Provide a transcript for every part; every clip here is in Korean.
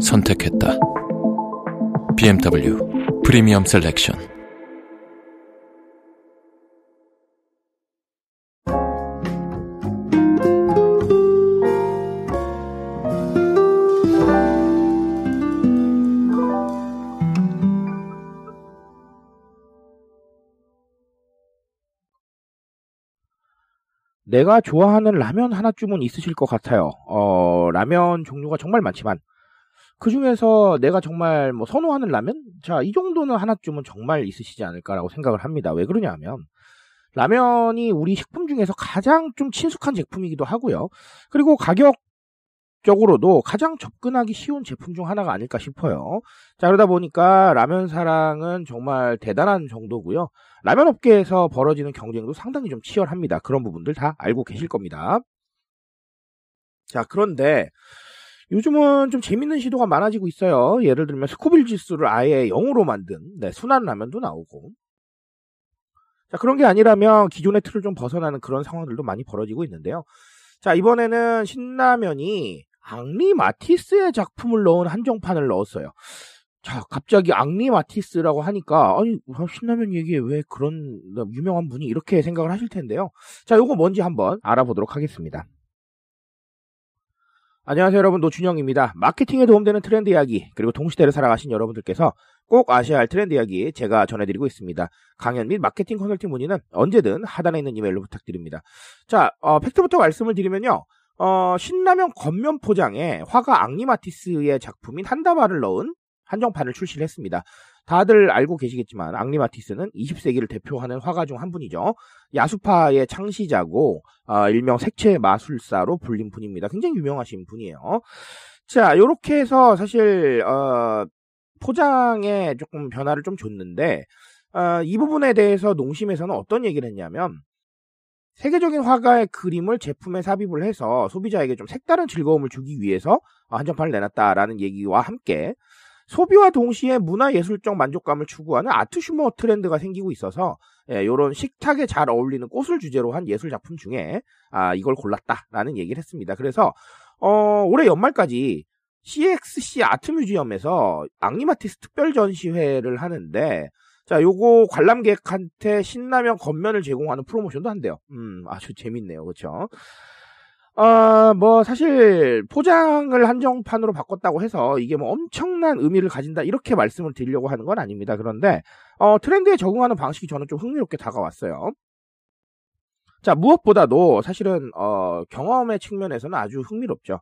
선택했다. BMW 프리미엄 셀렉션. 내가 좋아하는 라면 하나쯤은 있으실 것 같아요. 어, 라면 종류가 정말 많지만 그 중에서 내가 정말 뭐 선호하는 라면? 자, 이 정도는 하나쯤은 정말 있으시지 않을까라고 생각을 합니다. 왜 그러냐 하면 라면이 우리 식품 중에서 가장 좀 친숙한 제품이기도 하고요. 그리고 가격 적으로도 가장 접근하기 쉬운 제품 중 하나가 아닐까 싶어요. 자, 그러다 보니까 라면 사랑은 정말 대단한 정도고요. 라면 업계에서 벌어지는 경쟁도 상당히 좀 치열합니다. 그런 부분들 다 알고 계실 겁니다. 자, 그런데 요즘은 좀 재밌는 시도가 많아지고 있어요. 예를 들면 스코빌 지수를 아예 0으로 만든 네, 순한 라면도 나오고. 자, 그런 게 아니라면 기존의 틀을 좀 벗어나는 그런 상황들도 많이 벌어지고 있는데요. 자, 이번에는 신라면이 앙리 마티스의 작품을 넣은 한정판을 넣었어요. 자, 갑자기 앙리 마티스라고 하니까, 아니, 신라면 얘기에 왜 그런 유명한 분이 이렇게 생각을 하실 텐데요. 자, 요거 뭔지 한번 알아보도록 하겠습니다. 안녕하세요 여러분 노준영입니다. 마케팅에 도움되는 트렌드 이야기 그리고 동시대를 살아가신 여러분들께서 꼭 아셔야 할 트렌드 이야기 제가 전해드리고 있습니다. 강연 및 마케팅 컨설팅 문의는 언제든 하단에 있는 이메일로 부탁드립니다. 자 어, 팩트부터 말씀을 드리면요. 어, 신라면 건면 포장에 화가 앙리 마티스의 작품인 한 다발을 넣은 한정판을 출시를 했습니다. 다들 알고 계시겠지만 앙리 마티스는 20세기를 대표하는 화가 중 한 분이죠. 야수파의 창시자고 어, 일명 색채 마술사로 불린 분입니다. 굉장히 유명하신 분이에요. 자, 요렇게 해서 사실 어, 포장에 조금 변화를 좀 줬는데 어, 이 부분에 대해서 농심에서는 어떤 얘기를 했냐면 세계적인 화가의 그림을 제품에 삽입을 해서 소비자에게 좀 색다른 즐거움을 주기 위해서 한정판을 내놨다라는 얘기와 함께 소비와 동시에 문화예술적 만족감을 추구하는 아트 슈머 트렌드가 생기고 있어서 예, 이런 식탁에 잘 어울리는 꽃을 주제로 한 예술 작품 중에 아, 이걸 골랐다라는 얘기를 했습니다. 그래서 어, 올해 연말까지 CXC 아트 뮤지엄에서 앙리마티스 특별 전시회를 하는데 자, 요거 관람객한테 신라면 겉면을 제공하는 프로모션도 한대요. 음, 아주 재밌네요. 그렇죠? 어, 뭐, 사실, 포장을 한정판으로 바꿨다고 해서 이게 뭐 엄청난 의미를 가진다, 이렇게 말씀을 드리려고 하는 건 아닙니다. 그런데, 어, 트렌드에 적응하는 방식이 저는 좀 흥미롭게 다가왔어요. 자, 무엇보다도 사실은, 어, 경험의 측면에서는 아주 흥미롭죠.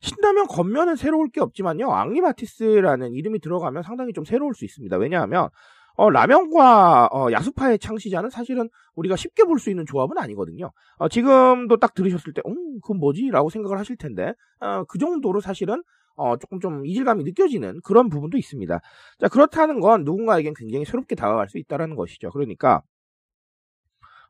신라면 겉면은 새로울 게 없지만요, 앙리마티스라는 이름이 들어가면 상당히 좀 새로울 수 있습니다. 왜냐하면, 어, 라면과 어, 야수파의 창시자는 사실은 우리가 쉽게 볼 수 있는 조합은 아니거든요. 어, 지금도 딱 들으셨을 때, 음, 그건 뭐지? 라고 생각을 하실 텐데, 어, 그 정도로 사실은 어, 조금 좀 이질감이 느껴지는 그런 부분도 있습니다. 자, 그렇다는 건 누군가에겐 굉장히 새롭게 다가갈 수 있다는 것이죠. 그러니까,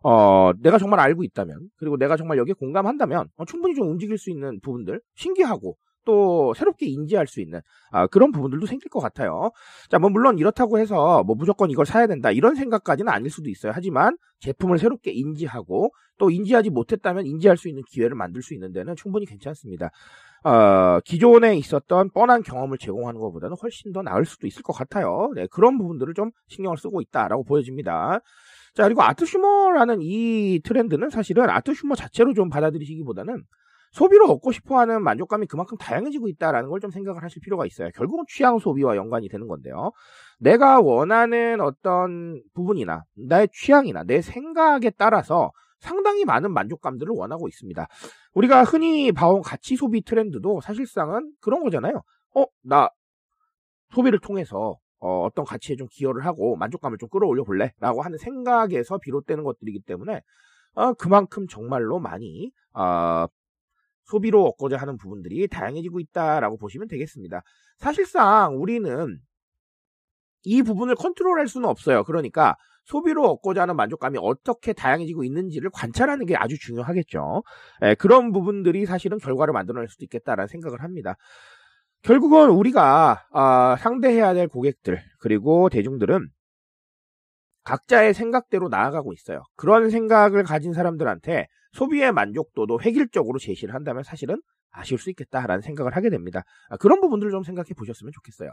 어, 내가 정말 알고 있다면, 그리고 내가 정말 여기에 공감한다면, 어, 충분히 좀 움직일 수 있는 부분들, 신기하고, 또 새롭게 인지할 수 있는 아, 그런 부분들도 생길 것 같아요. 자, 뭐 물론 이렇다고 해서 뭐 무조건 이걸 사야 된다 이런 생각까지는 아닐 수도 있어요. 하지만 제품을 새롭게 인지하고 또 인지하지 못했다면 인지할 수 있는 기회를 만들 수 있는 데는 충분히 괜찮습니다. 어, 기존에 있었던 뻔한 경험을 제공하는 것보다는 훨씬 더 나을 수도 있을 것 같아요. 네, 그런 부분들을 좀 신경을 쓰고 있다라고 보여집니다. 자, 그리고 아트 슈머라는 이 트렌드는 사실은 아트 슈머 자체로 좀 받아들이시기보다는 소비로 얻고 싶어 하는 만족감이 그만큼 다양해지고 있다라는 걸 좀 생각을 하실 필요가 있어요. 결국은 취향 소비와 연관이 되는 건데요. 내가 원하는 어떤 부분이나 나의 취향이나 내 생각에 따라서 상당히 많은 만족감들을 원하고 있습니다. 우리가 흔히 봐온 가치 소비 트렌드도 사실상은 그런 거잖아요. 어, 나 소비를 통해서 어, 떤 가치에 좀 기여를 하고 만족감을 좀 끌어올려 볼래? 라고 하는 생각에서 비롯되는 것들이기 때문에 어, 그만큼 정말로 많이 어, 소비로 얻고자 하는 부분들이 다양해지고 있다라고 보시면 되겠습니다. 사실상 우리는 이 부분을 컨트롤할 수는 없어요. 그러니까 소비로 얻고자 하는 만족감이 어떻게 다양해지고 있는지를 관찰하는 게 아주 중요하겠죠. 예, 그런 부분들이 사실은 결과를 만들어낼 수도 있겠다라는 생각을 합니다. 결국은 우리가 아, 상대해야 될 고객들 그리고 대중들은 각자의 생각대로 나아가고 있어요. 그런 생각을 가진 사람들한테 소비의 만족도도 획일적으로 제시를 한다면 사실은 아쉬울 수 있겠다라는 생각을 하게 됩니다. 아, 그런 부분들을 좀 생각해 보셨으면 좋겠어요.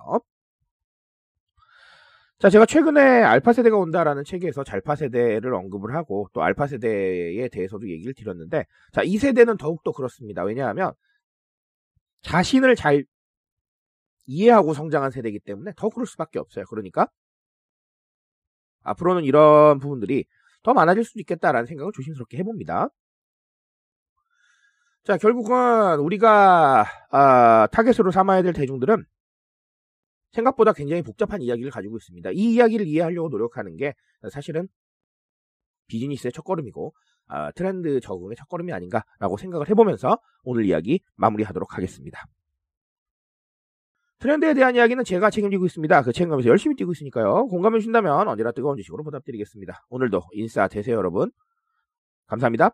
자, 제가 최근에 알파 세대가 온다라는 책에서 잘파 세대를 언급을 하고 또 알파 세대에 대해서도 얘기를 드렸는데, 자, 이 세대는 더욱더 그렇습니다. 왜냐하면 자신을 잘 이해하고 성장한 세대이기 때문에 더 그럴 수밖에 없어요. 그러니까 앞으로는 이런 부분들이 더 많아질 수도 있겠다라는 생각을 조심스럽게 해봅니다. 자, 결국은 우리가 아, 타겟으로 삼아야 될 대중들은 생각보다 굉장히 복잡한 이야기를 가지고 있습니다. 이 이야기를 이해하려고 노력하는 게 사실은 비즈니스의 첫걸음이고 아, 트렌드 적응의 첫걸음이 아닌가라고 생각을 해보면서 오늘 이야기 마무리하도록 하겠습니다. 트렌드에 대한 이야기는 제가 책임지고 있습니다. 그 책임감에서 열심히 뛰고 있으니까요. 공감해 주신다면 언제나 뜨거운 지식으로 보답드리겠습니다. 오늘도 인싸 되세요 여러분. 감사합니다.